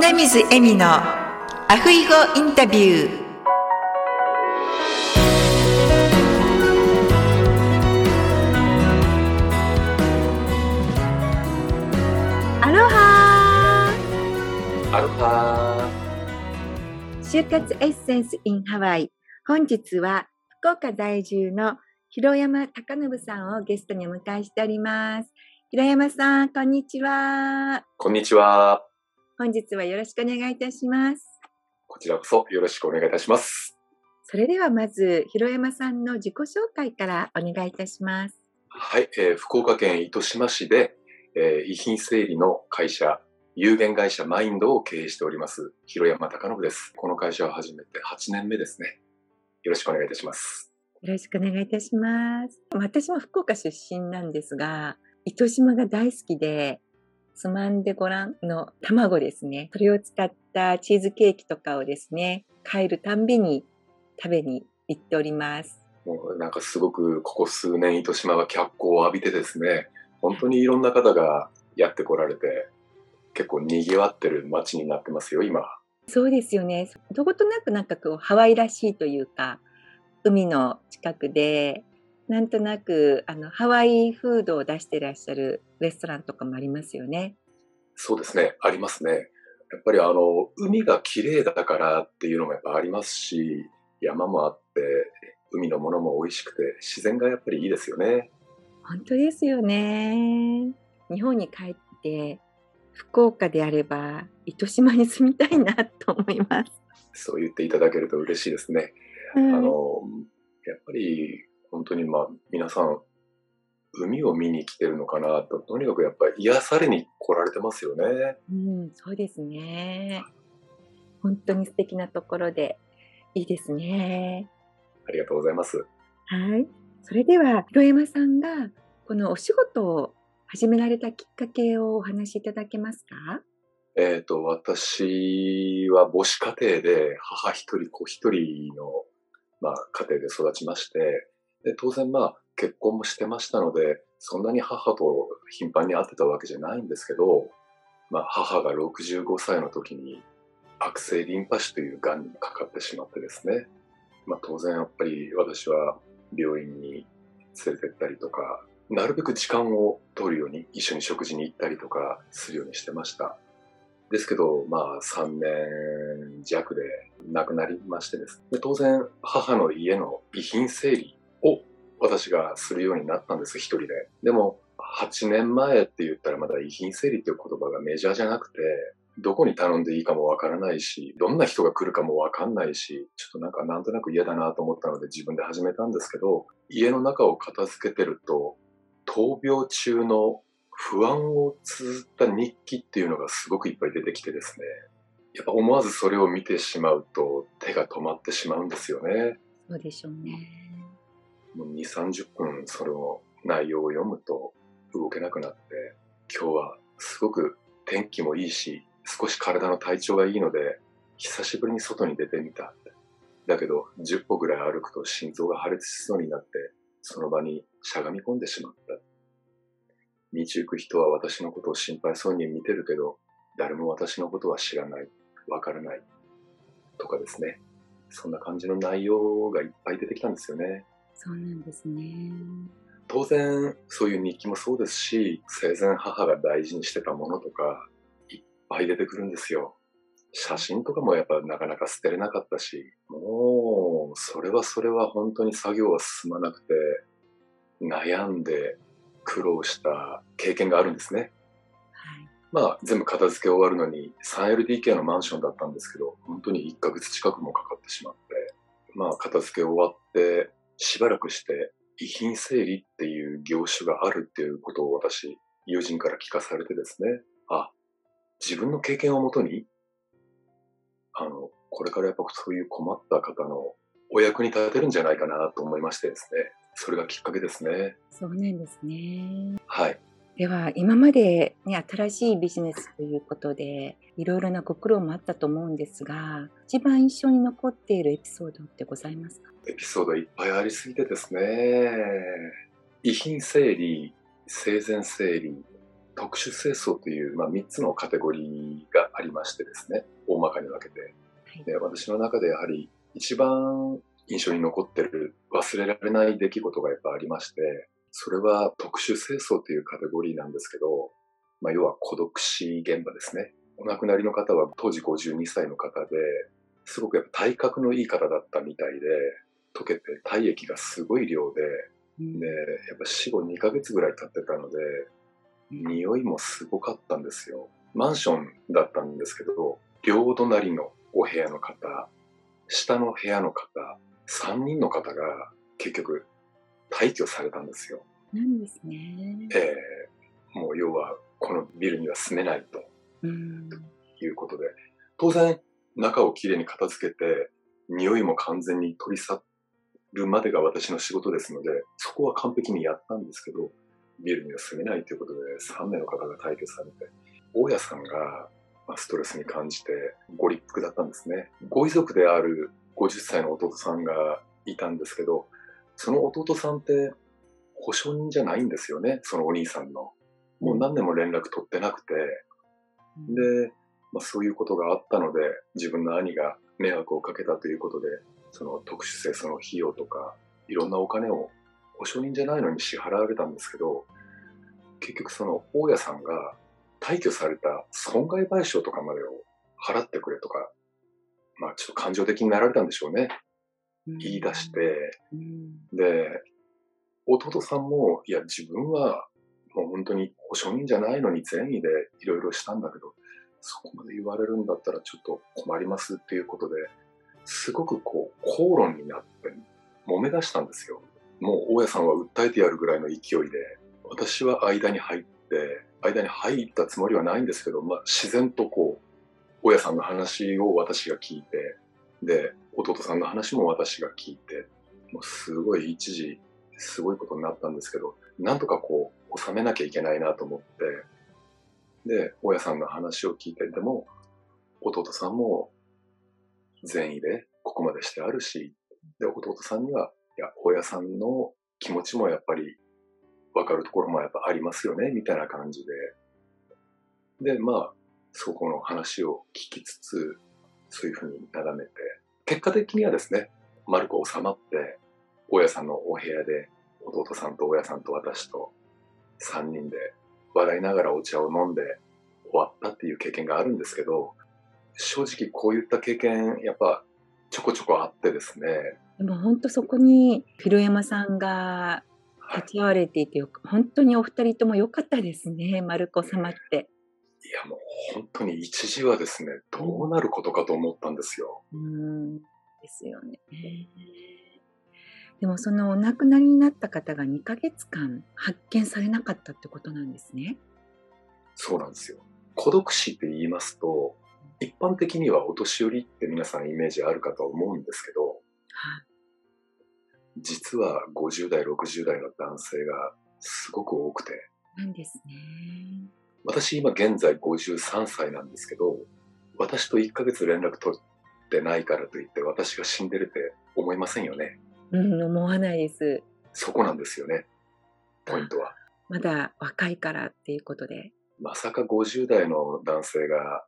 米水恵美のアフイゴインタビュー。アロハアロハ就活エッセンス in ハワイ。本日は福岡在住の広山貴信さんをゲストにお迎えしております。広山さんこんにちは。こんにちは。本日はよろしくお願いいたしますこちらこそよろしくお願いいたします。それではまず広山さんの自己紹介からお願いいたしますはい、えー福岡県糸島市で、えー遺品整理の会社、有限会社マインドを経営しております、広山貴信です。この会社を始めて8年目ですね。よろしくお願いいたします。よろしくお願いいたします。私も福岡出身なんですが、糸島が大好きで、つまんでごらんの卵ですね。それを使ったチーズケーキとかをですね、帰るたんびに食べに行っております。もうなんかすごくここ数年糸島が脚光を浴びてですね、本当にいろんな方がやってこられて、結構賑わってる街になってますよ、今。そうですよね。どことなくなんかこうハワイらしいというか、海の近くで、なんとなくあのハワイフードを出してらっしゃるレストランとかもありますよね。そうですね、ありますね。やっぱりあの、海が綺麗だからっていうのもやっぱありますし、山もあって、海のものも美味しくて、自然がやっぱりいいですよね。本当ですよね。日本に帰って福岡であれば糸島に住みたいなと思います。そう言っていただけると嬉しいですね。あはいの、やっぱり本当にまあ皆さん、海を見に来てるのかなと、とにかくやっぱり癒されに来られてますよね。うん、そうですね。本当に素敵なところでいいですね。ありがとうございます。はい。それでは、広山さんが、このお仕事を始められたきっかけをお話しいただけますか？えっ、と、私は母子家庭で母一人子一人の、まあ、家庭で育ちまして、で当然まあ結婚もしてましたので、そんなに母と頻繁に会ってたわけじゃないんですけど、まあ母が65歳の時に悪性リンパ腫という癌にかかってしまってですね、まあ当然やっぱり私は病院に連れてったりとか、なるべく時間を取るように一緒に食事に行ったりとかするようにしてました。ですけど、まあ、3年弱で亡くなりましてです。で当然、母の家の遺品整理私がするようになったんです、一人で。でも、8年前って言ったらまだ遺品整理っていう言葉がメジャーじゃなくて、どこに頼んでいいかもわからないし、どんな人が来るかもわかんないし、ちょっとなんかなんとなく嫌だなと思ったので自分で始めたんですけど、家の中を片付けてると、闘病中の不安を綴った日記っていうのがすごくいっぱい出てきてですね。やっぱ思わずそれを見てしまうと手が止まってしまうんですよね。そうでしょうね。もう2、30分その内容を読むと動けなくなって、今日はすごく天気もいいし、少し体の体調がいいので、久しぶりに外に出てみた。だけど、10歩ぐらい歩くと心臓が破裂しそうになって、その場にしゃがみ込んでしまった。道行く人は私のことを心配そうに見てるけど、誰も私のことは知らない、わからない。とかですね。そんな感じの内容がいっぱい出てきたんですよね。そうなんですね。当然そういう日記もそうですし生前母が大事にしてたものとかいっぱい出てくるんですよ写真とかもやっぱなかなか捨てれなかったしもうそれはそれは本当に作業は進まなくて悩んで苦労した経験があるんですねはい。まあ全部片付け終わるのに 3LDK のマンションだったんですけど本当に1ヶ月近くもかかってしまってまあ片付け終わってしばらくして遺品整理っていう業種があるっていうことを私、友人から聞かされてですね、あ、自分の経験をもとに、あの、これからやっぱそういう困った方のお役に立てるんじゃないかなと思いましてですね、それがきっかけですね。そうなんですね。はい。では今まで、ね、新しいビジネスということでいろいろなご苦労もあったと思うんですが一番印象に残っているエピソードってございますか？エピソードいっぱいありすぎてですね、遺品整理、生前整理、特殊清掃という、まあ、3つのカテゴリーがありましてですね、大まかに分けて。で私の中でやはり一番印象に残ってる忘れられない出来事がやっぱありまして、それは特殊清掃というカテゴリーなんですけど、まあ、要は孤独死現場ですね。お亡くなりの方は当時52歳の方で、すごくやっぱ体格のいい方だったみたいで、溶けて体液がすごい量で、で、やっぱ死後2ヶ月ぐらい経ってたので、匂いもすごかったんですよ。マンションだったんですけど、両隣のお部屋の方、下の部屋の方、3人の方が結局退去されたんですよ。なんですね。ええー、もう要はこのビルには住めないと。いうことで、当然中をきれいに片付けて、匂いも完全に取り去るまでが私の仕事ですので、そこは完璧にやったんですけど、ビルには住めないということで、3名の方が退去されて、大家さんがストレスに感じてご立腹だったんですね。ご遺族である50歳の弟さんがいたんですけど、その弟さんって保証人じゃないんですよね、そのお兄さんの。もう何年も連絡取ってなくて、で、まあ、そういうことがあったので、自分の兄が迷惑をかけたということで、その特殊性、その費用とか、いろんなお金を保証人じゃないのに支払われたんですけど、結局その大家さんが退去された損害賠償とかまでを払ってくれとか、まあちょっと感情的になられたんでしょうね。言い出して、で、弟さんも、いや自分はもう本当に保証人じゃないのに善意でいろいろしたんだけど、そこまで言われるんだったらちょっと困りますっていうことで、すごくこう、口論になって揉め出したんですよ。もう大家さんは訴えてやるぐらいの勢いで、私は間に入って、間に入ったつもりはないんですけど、まあ、自然とこう、大家さんの話を私が聞いて、で、弟さんの話も私が聞いて、もうすごい一時、すごいことになったんですけど、なんとかこう、収めなきゃいけないなと思って、で、大家さんの話を聞いて、でも、弟さんも善意でここまでしてあるし、で、弟さんには、いや、大家さんの気持ちもやっぱり分かるところもやっぱありますよね、みたいな感じで。で、まあ、そこの話を聞きつつ、そういうふうに眺めて、結果的にはですね、丸く収まって、大家さんのお部屋で、弟さんと大家さんと私と3人で笑いながらお茶を飲んで終わったっていう経験があるんですけど、正直こういった経験、やっぱちょこちょこあってですね。でも本当そこに、広山さんが立ち会われていて、はい、本当にお二人とも良かったですね、丸子様って。いやもう本当に一時はですね、どうなることかと思ったんですよ。うんですよね。でもそのお亡くなりになった方が2ヶ月間発見されなかったってことなんですね。そうなんですよ。孤独死って言いますと、一般的にはお年寄りって皆さんイメージあるかと思うんですけど、はい、実は50代、60代の男性がすごく多くて。なんですね。私今現在53歳なんですけど、私と1ヶ月連絡取ってないからといって私が死んでるって思いませんよね。うん、思わないです。そこなんですよね。ポイントは。まだ若いからっていうことで。まさか50代の男性が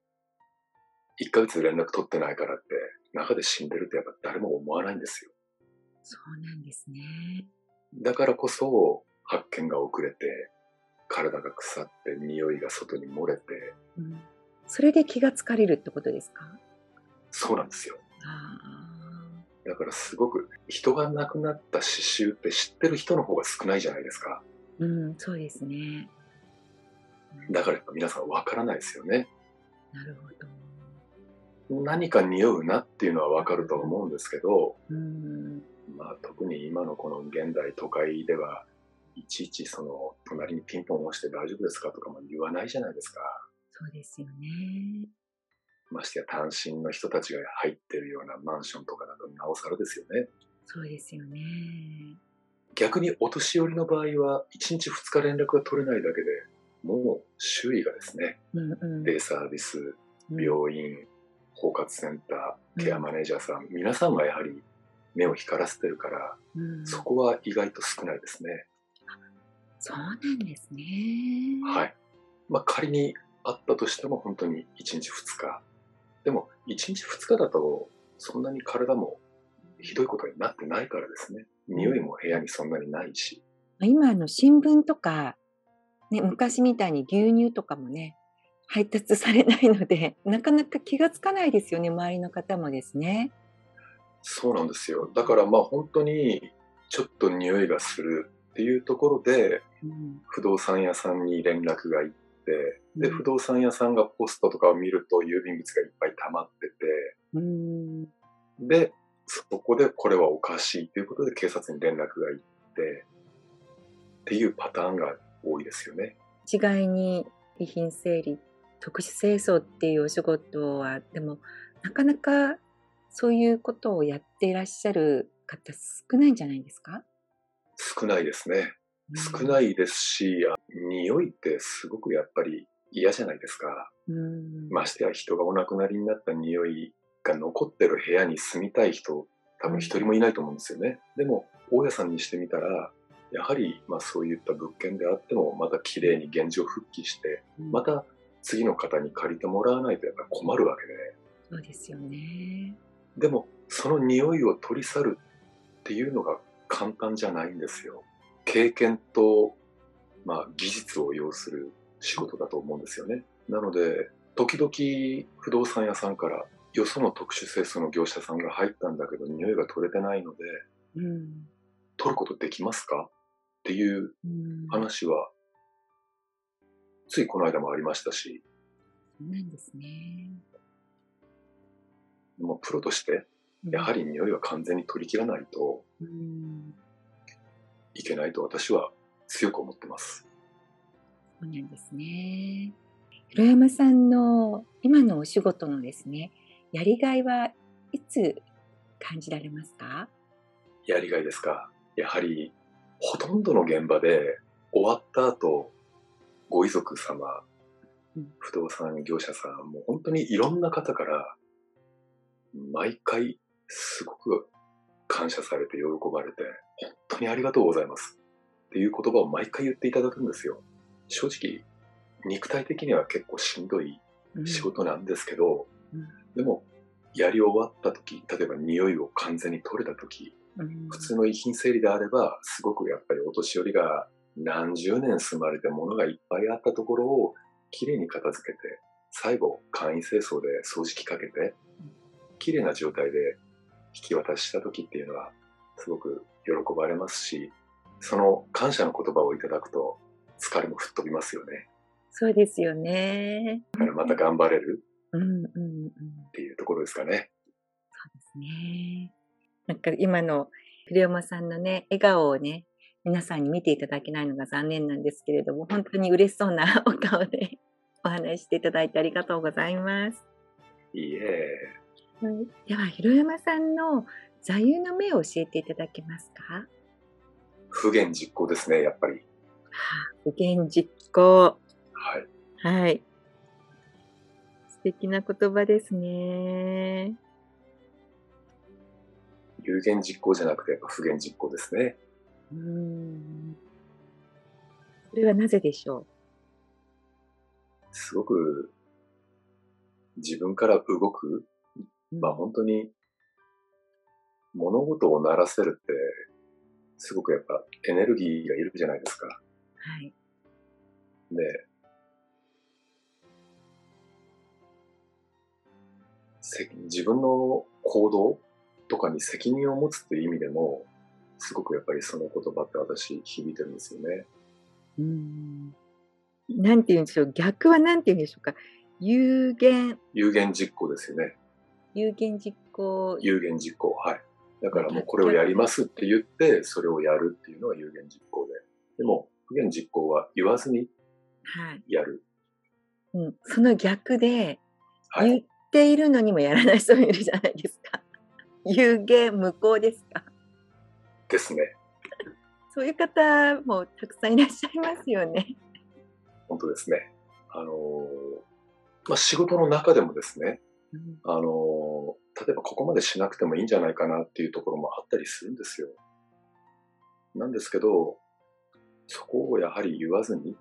1ヶ月連絡取ってないからって中で死んでるってやっぱ誰も思わないんですよ。そうなんですね。だからこそ発見が遅れて体が腐って匂いが外に漏れて、うん、それで気がつかれるってことですか？そうなんですよ。だからすごく人が亡くなった刺繍って知ってる人の方が少ないじゃないですか。うん、そうですね。だから皆さんわからないですよね。なるほど。何か匂うなっていうのはわかると思うんですけど、うん、まあ特に今のこの現代都会では、いちいちその隣にピンポン押して大丈夫ですかとかも言わないじゃないですか。そうですよね。ましてや単身の人たちが入ってるようなマンションとかだとなおさらですよね。そうですよね。逆にお年寄りの場合は1日2日連絡が取れないだけでもう周囲がですね、うんうん、デイサービス、病院、包括センター、ケアマネージャーさん、うん、皆さんがやはり目を光らせてるから、うん、そこは意外と少ないですね。そうなんですね。はい。まあ仮にあったとしても本当に1日2日。でも1日2日だとそんなに体もひどいことになってないからですね。匂いも部屋にそんなにないし。今あの新聞とか、ね、昔みたいに牛乳とかもね、配達されないので、なかなか気がつかないですよね、周りの方もですね。そうなんですよ。だからまあ本当にちょっと匂いがするっていうところで、うん、不動産屋さんに連絡が行って、で、不動産屋さんがポストとかを見ると郵便物がいっぱい溜まってて、うん、で、そこでこれはおかしいということで警察に連絡が行ってっていうパターンが多いですよね。一概に遺品整理特殊清掃っていうお仕事はでもなかなかそういうことをやっていらっしゃる方少ないんじゃないですか？少ないですね。少ないですし、匂いってすごくやっぱり嫌じゃないですか。ましてや人がお亡くなりになった匂いが残ってる部屋に住みたい人、多分一人もいないと思うんですよね。でも、大家さんにしてみたら、やはり、まあそういった物件であっても、また綺麗に現状復帰して、また次の方に借りてもらわないとやっぱり困るわけで。そうですよね。でも、その匂いを取り去るっていうのが簡単じゃないんですよ。経験と、まあ技術を要する仕事だと思うんですよね。なので、時々不動産屋さんからよその特殊清掃の業者さんが入ったんだけど匂いが取れてないので、うん、取ることできますか？っていう話は、ついこの間もありましたし。そうなんですね。もうプロとして、やはり匂いは完全に取り切らないといけないと私は強く思ってます。そうなんですね。広山さんの今のお仕事のですね、やりがいはいつ感じられますか？やりがいですか？やはり、ほとんどの現場で終わった後、ご遺族様、不動産業者さん、もう本当にいろんな方から、毎回すごく感謝されて喜ばれて、本当にありがとうございますっていう言葉を毎回言っていただくんですよ。正直、肉体的には結構しんどい仕事なんですけど、でも、やり終わった時、例えば匂いを完全に取れた時、うん、普通の遺品整理であれば、すごくやっぱりお年寄りが何十年住まれて物がいっぱいあったところをきれいに片付けて、最後、簡易清掃で掃除機かけて、きれいな状態で引き渡した時っていうのは、すごく喜ばれますし、その感謝の言葉をいただくと、疲れも吹っ飛びますよね。そうですよね。だからまた頑張れる。うんうんうん、っていうところですかね。そうですね。なんか今の栗山さんのね、笑顔をね、皆さんに見ていただけないのが残念なんですけれども、本当に嬉しそうなお顔でお話していただいてありがとうございます。いいえ。はい、では、広山さんの座右の銘を教えていただけますか？不言実行ですね、やっぱり。はあ、不言実行。はい。はい。素敵な言葉ですね。有言実行じゃなくて、不言実行ですね。うん。それはなぜでしょう？すごく自分から動く、まあ本当に物事をならせるって、すごくやっぱエネルギーがいるじゃないですか。はい。で、自分の行動とかに責任を持つっていう意味でも、すごくやっぱりその言葉って私響いてるんですよね。うん。なんて言うんでしょう。逆はなんて言うんでしょうか。有限。有限実行ですよね。有限実行。有限実行。はい。だからもうこれをやりますって言って、それをやるっていうのが有限実行で。でも、不言実行は言わずにやる。はい、うん。その逆で、はい、ているのにもやらない人もいるじゃないですか。有限無効ですか？ですね。そういう方もたくさんいらっしゃいますよね。本当ですね。あのまあ、仕事の中でもですね、うん、あの例えばここまでしなくてもいいんじゃないかなっていうところもあったりするんですよ。なんですけど、そこをやはり言わずに、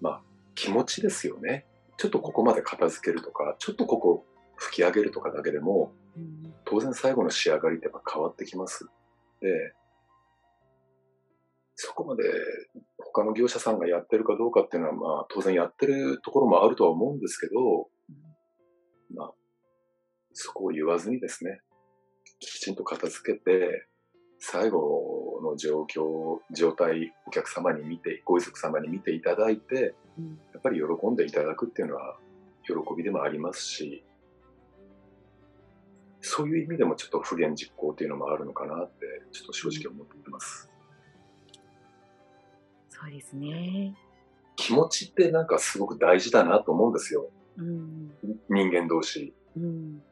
まあ、気持ちですよね。ちょっとここまで片付けるとか、ちょっとここ吹き上げるとかだけでも、当然最後の仕上がりってやっぱ変わってきます。で、そこまで他の業者さんがやってるかどうかっていうのは、まあ当然やってるところもあるとは思うんですけど、まあ、そこを言わずにですね、きちんと片付けて、最後の状況、状態、お客様に見て、ご遺族様に見ていただいて、やっぱり喜んでいただくっていうのは、喜びでもありますし、そういう意味でもちょっと不言実行っていうのもあるのかなって、ちょっと正直思ってます。そうですね。気持ちってなんかすごく大事だなと思うんですよ。うん、人間同士。うん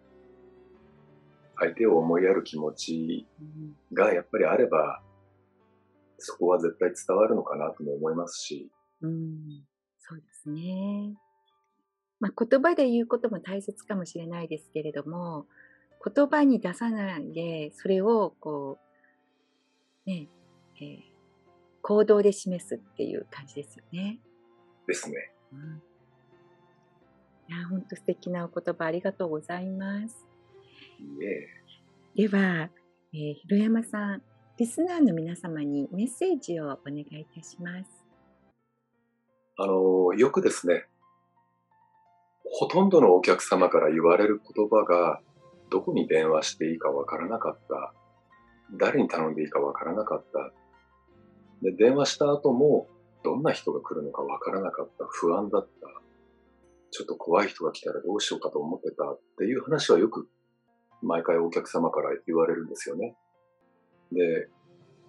相手を思いやる気持ちがやっぱりあれば、そこは絶対伝わるのかなとも思いますし。うん、そうですね。まあ、言葉で言うことも大切かもしれないですけれども、言葉に出さないで、それをこう、ね、えー、行動で示すっていう感じですよね。ですね。うん、いや、本当素敵なお言葉ありがとうございます。では、えー、広山さん、リスナーの皆様にメッセージをお願いいたします。あの、よくですね、ほとんどのお客様から言われる言葉が、どこに電話していいかわからなかった。誰に頼んでいいかわからなかった。で、電話した後も、どんな人が来るのかわからなかった。不安だった。ちょっと怖い人が来たらどうしようかと思ってたっていう話はよく毎回お客様から言われるんですよね。で、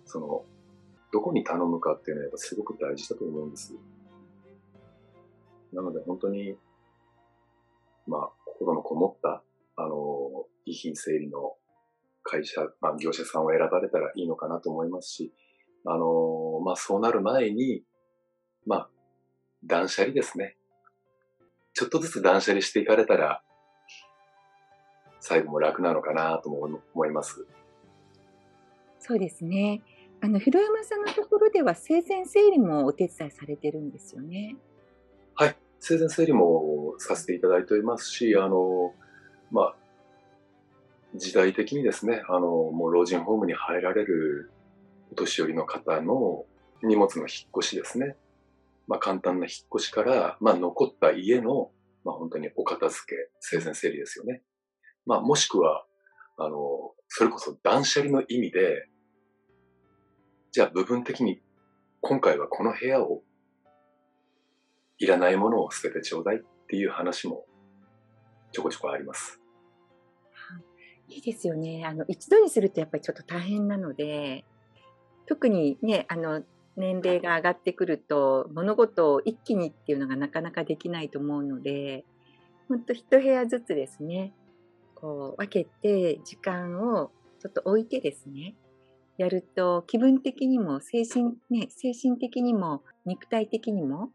その、どこに頼むかっていうのはやっぱすごく大事だと思うんです。なので本当に、まあ、心のこもった、あの、遺品整理の会社、まあ、業者さんを選ばれたらいいのかなと思いますし、あの、まあ、そうなる前に、まあ、断捨離ですね。ちょっとずつ断捨離していかれたら、最後も楽なのかなとも思います。そうですね。あの、広山さんのところでは生前整理もお手伝いされてるんですよね。はい。生前整理もさせていただいておりますし、あの、まあ、時代的にですね、あの、もう老人ホームに入られるお年寄りの方の荷物の引っ越しですね。まあ、簡単な引っ越しから、まあ、残った家の、まあ、本当にお片付け、生前整理ですよね。まあ、もしくは、あの、それこそ断捨離の意味で、じゃあ部分的に今回はこの部屋をいらないものを捨ててちょうだいっていう話もちょこちょこあります。いいですよね。あの、一度にするとやっぱりちょっと大変なので、特にね、あの、年齢が上がってくると、物事を一気にっていうのがなかなかできないと思うので、本当一部屋ずつですね、こう分けて時間をちょっと置いてですね、やると気分的にも精神、ね、精神的にも肉体的にも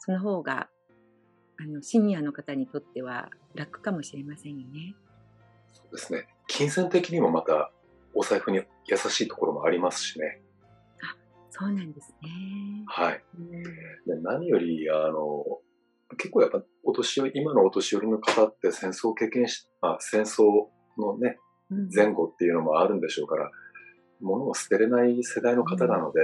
その方があのシニアの方にとっては楽かもしれませんよね。そうですね。金銭的にもまたお財布に優しいところもありますしね。あ、そうなんですね。はい。で何より、あの、結構やっぱお年寄り、今のお年寄りの方って戦争を経験し、まあ、戦争のね、前後っていうのもあるんでしょうから、物を捨てれない世代の方なので、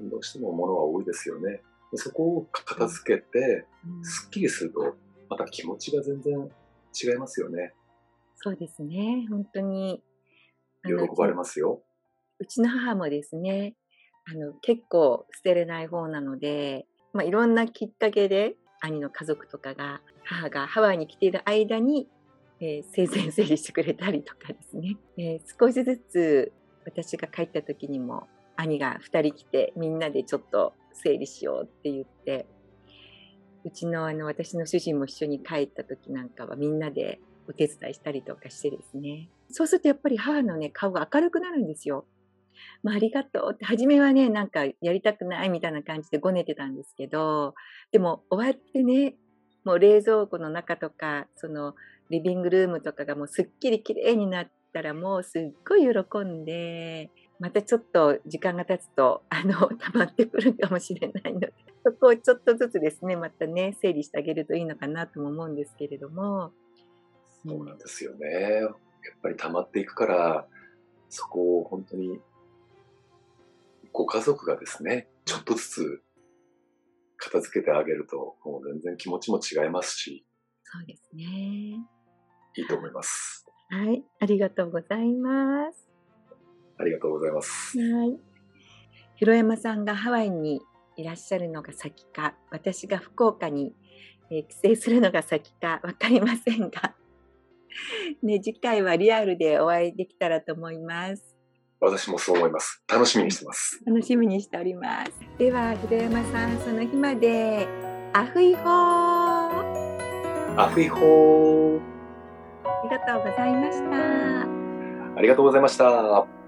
うん、どうしても物は多いですよね。そこを片付けて、すっきりすると、また気持ちが全然違いますよね。そうですね。本当に。喜ばれますよ。うちの母もですね、あの、結構捨てれない方なので、まあ、いろんなきっかけで兄の家族とかが母がハワイに来ている間に、えー、生前整理してくれたりとかですね、えー、少しずつ私が帰った時にも兄が2人来てみんなでちょっと整理しようって言ってうちのあの私の主人も一緒に帰った時なんかはみんなでお手伝いしたりとかしてですねそうするとやっぱり母のね顔が明るくなるんですよ。まあ、ありがとうって、初めはね、なんかやりたくないみたいな感じでごねてたんですけど、でも終わってね、もう冷蔵庫の中とか、そのリビングルームとかがもうすっきり綺麗になったらもうすっごい喜んで、またちょっと時間が経つと、あの、溜まってくるかもしれないので、そこをちょっとずつですね、またね、整理してあげるといいのかなとも思うんですけれども。そうなんですよね。やっぱり溜まっていくから、そこを本当に、ご家族がですね、ちょっとずつ片付けてあげると、もう全然気持ちも違いますし。そうですね。いいと思います。はい、ありがとうございます。ありがとうございます。はい。広山さんがハワイにいらっしゃるのが先か、私が福岡に、えー、帰省するのが先か分かりませんが、ね、次回はリアルでお会いできたらと思います。私もそう思います。楽しみにしてます。楽しみにしております。では、広山さん、その日まで、アフイホーアフイホーありがとうございました。ありがとうございました。